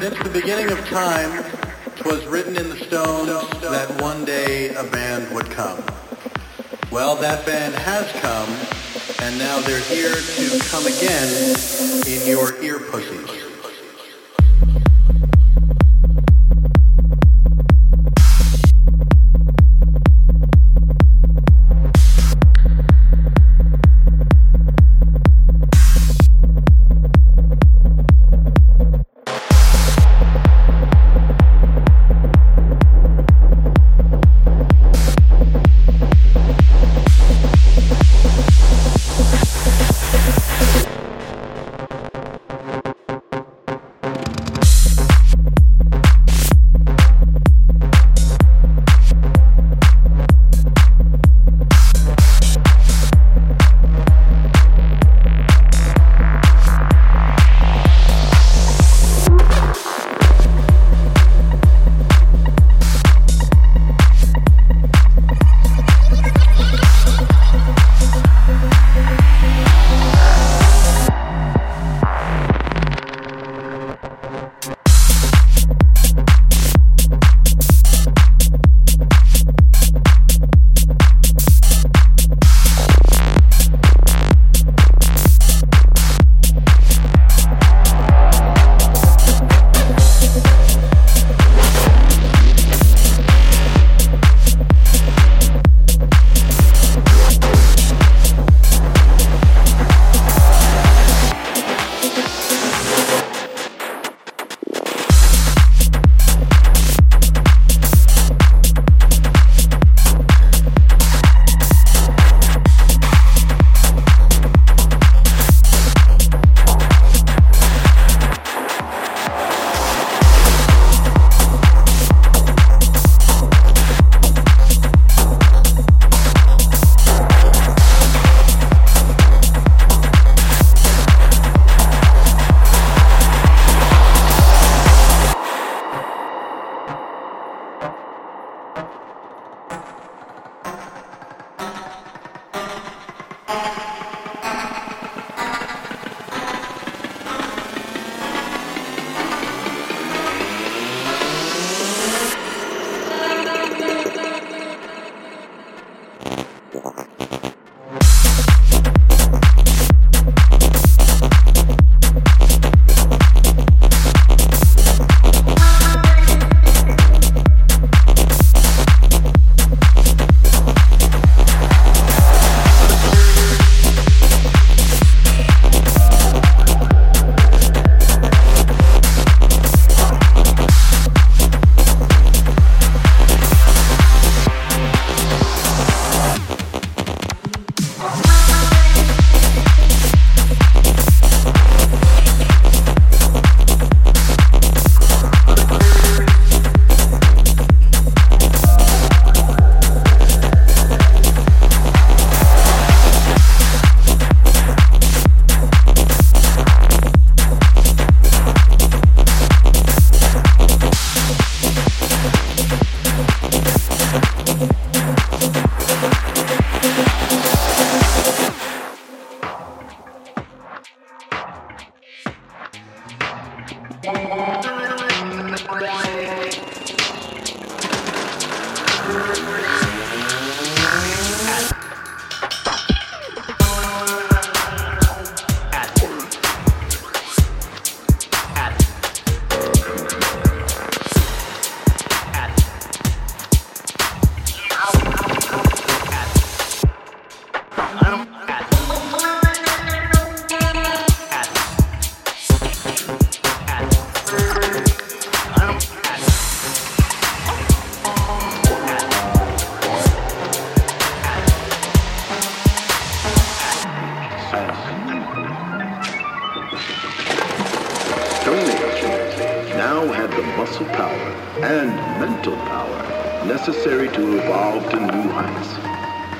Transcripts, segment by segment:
Since the beginning of time, 'twas written in the stone that one day a band would come. Well, that band has come, and now they're here to come again in your ear pussies. muscle power and mental power necessary to evolve to new heights.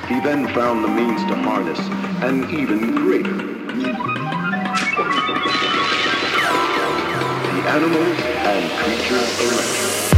He then found the means to harness an even greater. The animals and creatures electric.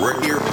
We're here